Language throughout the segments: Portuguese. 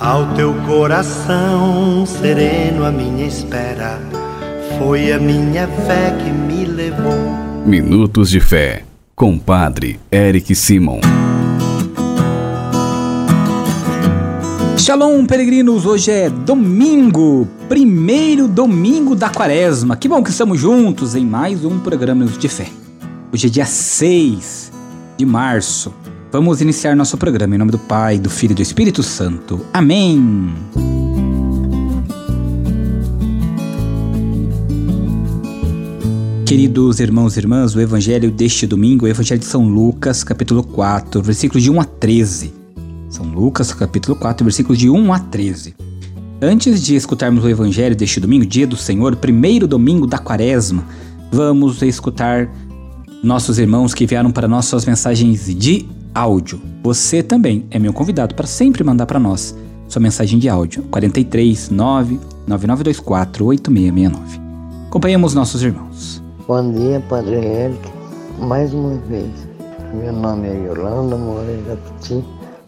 Ao teu coração sereno, a minha espera foi a minha fé que me levou. Minutos de Fé, com Padre Eric Simon. Shalom, peregrinos! Hoje é domingo, primeiro domingo da quaresma. Que bom que estamos juntos em mais um programa de fé. Hoje é dia 6 de março Vamos iniciar nosso programa em nome do Pai, do Filho e do Espírito Santo. Amém! Queridos irmãos e irmãs, o evangelho deste domingo é o evangelho de São Lucas, capítulo 4, versículos de 1 a 13. São Lucas, capítulo 4, versículos de 1 a 13. Antes de escutarmos o evangelho deste domingo, dia do Senhor, primeiro domingo da quaresma, vamos escutar nossos irmãos que enviaram para nós suas mensagens de áudio. Você também é meu convidado para sempre mandar para nós sua mensagem de áudio. 43 9 9924 8669. Acompanhamos nossos irmãos. Bom dia, Padre Eric. Mais uma vez. Meu nome é Yolanda Moreira Petit.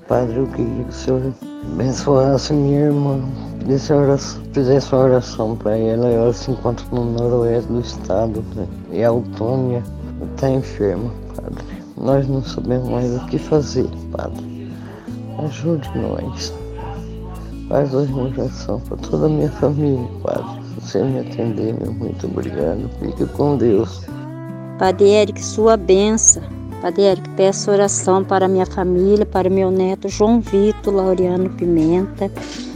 Padre, eu queria que o senhor abençoasse minha irmã. Fizesse oração, oração para ela. Ela se encontra no noroeste do estado. Né? E a Autônia está enferma, Padre. Nós não sabemos mais o que fazer, Padre. Ajude nós. Faz a oração para toda a minha família, Padre. Se você me atender, meu muito obrigado. Fique com Deus. Padre Eric, sua benção. Padre Eric, peço oração para minha família, para meu neto João Vitor Laureano Pimenta,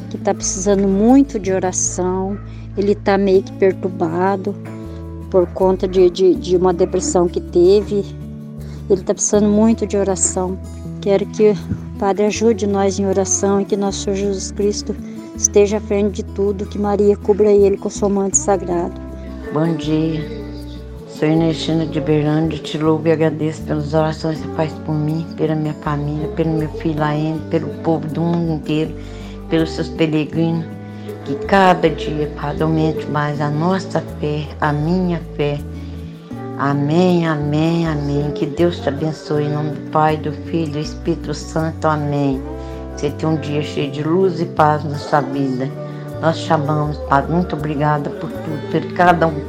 que está precisando muito de oração. Ele está meio que perturbado por conta de, de, de uma depressão que teve ele está precisando muito de oração. Quero que o Padre ajude nós em oração e que nosso Senhor Jesus Cristo esteja à frente de tudo, que Maria cubra ele com seu manto sagrado. Bom dia. Sou Ernestina de Berlândia, te louvo e agradeço pelas orações que você faz por mim, pela minha família, pelo meu filho Aene, pelo povo do mundo inteiro, pelos seus peregrinos. Que cada dia, Padre, aumente mais a nossa fé, a minha fé Amém, amém, amém. Que Deus te abençoe em nome do Pai, do Filho e do Espírito Santo. Amém. Você tenha um dia cheio de luz e paz na sua vida. Nós chamamos, Padre. Muito obrigada por tudo, por cada um.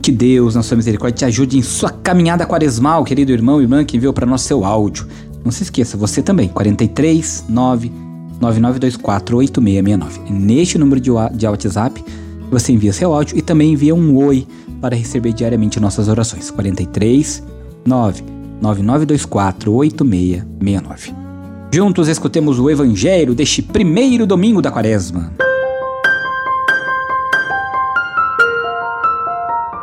Que Deus, na sua misericórdia, te ajude em sua caminhada quaresmal, querido irmão e irmã que enviou para nós seu áudio. Não se esqueça, você também, 43 9 9924 8669. Neste número de WhatsApp, você envia seu áudio e também envia um oi para receber diariamente nossas orações. 43 9 9924 8669. Juntos escutemos o Evangelho deste primeiro domingo da Quaresma.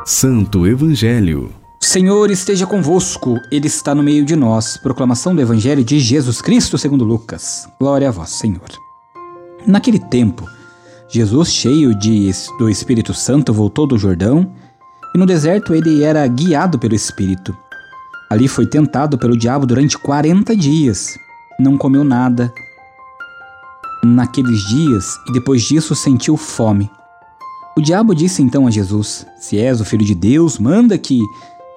Santo Evangelho. Senhor esteja convosco, Ele está no meio de nós. Proclamação do Evangelho de Jesus Cristo segundo Lucas. Glória a vós, Senhor. Naquele tempo, Jesus, cheio de, do Espírito Santo, voltou do Jordão e no deserto ele era guiado pelo Espírito. Ali foi tentado pelo diabo durante 40 dias. Não comeu nada naqueles dias e depois disso sentiu fome. O diabo disse então a Jesus: Se és o filho de Deus, manda que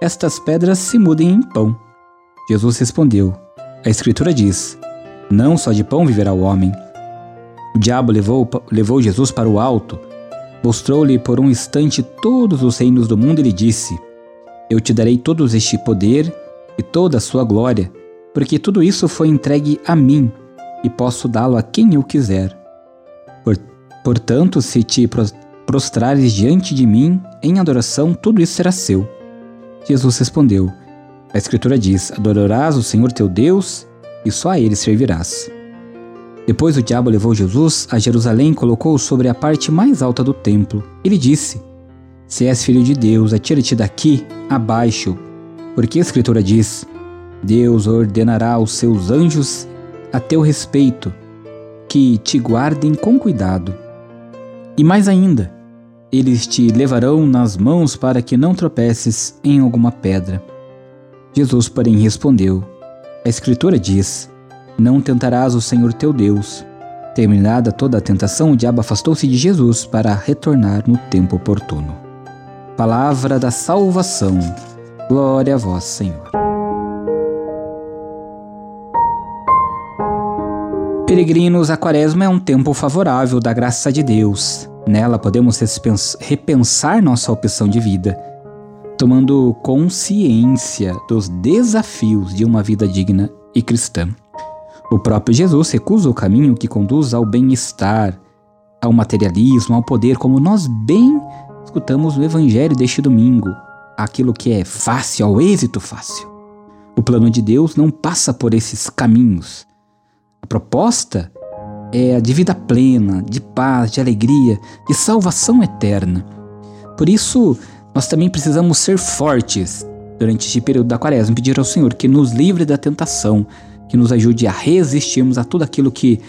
estas pedras se mudem em pão. Jesus respondeu: A Escritura diz: Não só de pão viverá o homem. O diabo levou, levou Jesus para o alto Mostrou-lhe por um instante todos os reinos do mundo e lhe disse: Eu te darei todo este poder e toda a sua glória, porque tudo isso foi entregue a mim e posso dá-lo a quem eu quiser. Por, portanto, se te prostrares diante de mim em adoração, tudo isso será seu. Jesus respondeu: A Escritura diz: Adorarás o Senhor teu Deus e só a ele servirás. Depois o diabo levou Jesus a Jerusalém e colocou-o sobre a parte mais alta do templo. Ele disse: Se és filho de Deus, atira-te daqui, abaixo, porque a Escritura diz: Deus ordenará aos seus anjos a teu respeito, que te guardem com cuidado. E mais ainda, eles te levarão nas mãos para que não tropeces em alguma pedra. Jesus, porém, respondeu: A Escritura diz: não tentarás o Senhor teu Deus. Terminada toda a tentação, o diabo afastou-se de Jesus para retornar no tempo oportuno. Palavra da salvação. Glória a vós, Senhor. Peregrinos, a quaresma é um tempo favorável da graça de Deus. Nela podemos repensar nossa opção de vida, tomando consciência dos desafios de uma vida digna e cristã. O próprio Jesus recusa o caminho que conduz ao bem-estar, ao materialismo, ao poder, como nós bem escutamos no Evangelho deste domingo, aquilo que é fácil, ao êxito fácil. O plano de Deus não passa por esses caminhos. A proposta é a de vida plena, de paz, de alegria, de salvação eterna. Por isso, nós também precisamos ser fortes durante este período da quaresma, pedir ao Senhor que nos livre da tentação, que nos ajude a resistirmos a tudo aquilo que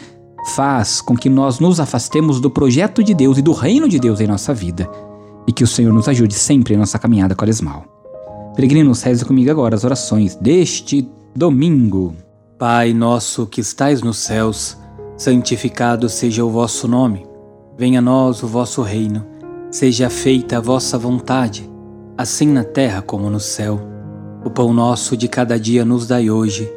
faz com que nós nos afastemos do projeto de Deus e do reino de Deus em nossa vida. E que o Senhor nos ajude sempre em nossa caminhada quaresmal. Peregrinos, reze comigo agora as orações deste domingo. Pai nosso que estais nos céus, santificado seja o vosso nome. Venha a nós o vosso reino. Seja feita a vossa vontade, assim na terra como no céu. O pão nosso de cada dia nos dai hoje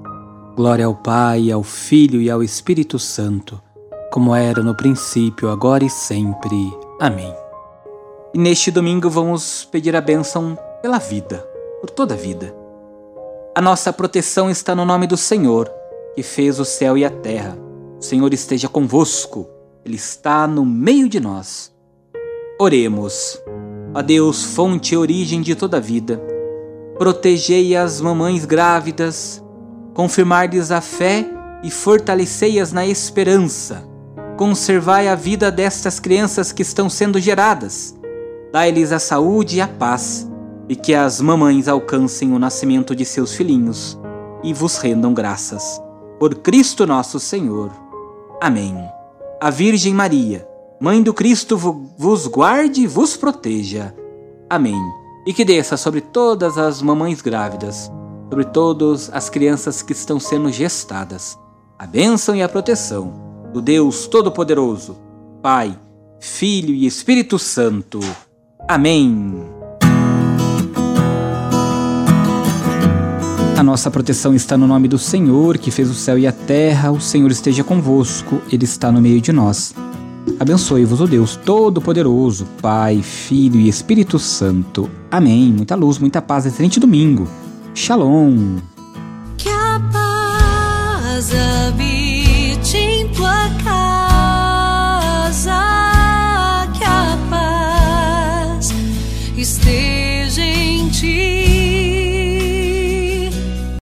Glória ao Pai, ao Filho e ao Espírito Santo, como era no princípio, agora e sempre. Amém. E neste domingo vamos pedir a bênção pela vida, por toda a vida. A nossa proteção está no nome do Senhor, que fez o céu e a terra. O Senhor esteja convosco, Ele está no meio de nós. Oremos. A Deus, fonte e origem de toda a vida, protegei as mamães grávidas, confirmar-lhes a fé e fortalecei-as na esperança. Conservai a vida destas crianças que estão sendo geradas. Dai-lhes a saúde e a paz, e que as mamães alcancem o nascimento de seus filhinhos e vos rendam graças. Por Cristo nosso Senhor. Amém. A Virgem Maria, Mãe do Cristo, vos guarde e vos proteja. Amém. E que desça sobre todas as mamães grávidas sobre todas as crianças que estão sendo gestadas. A bênção e a proteção do Deus Todo-Poderoso, Pai, Filho e Espírito Santo. Amém. A nossa proteção está no nome do Senhor, que fez o céu e a terra. O Senhor esteja convosco, Ele está no meio de nós. Abençoe-vos o Deus Todo-Poderoso, Pai, Filho e Espírito Santo. Amém. Muita luz, muita paz, excelente domingo. Shalom. Que a paz habite em tua casa, que a paz esteja.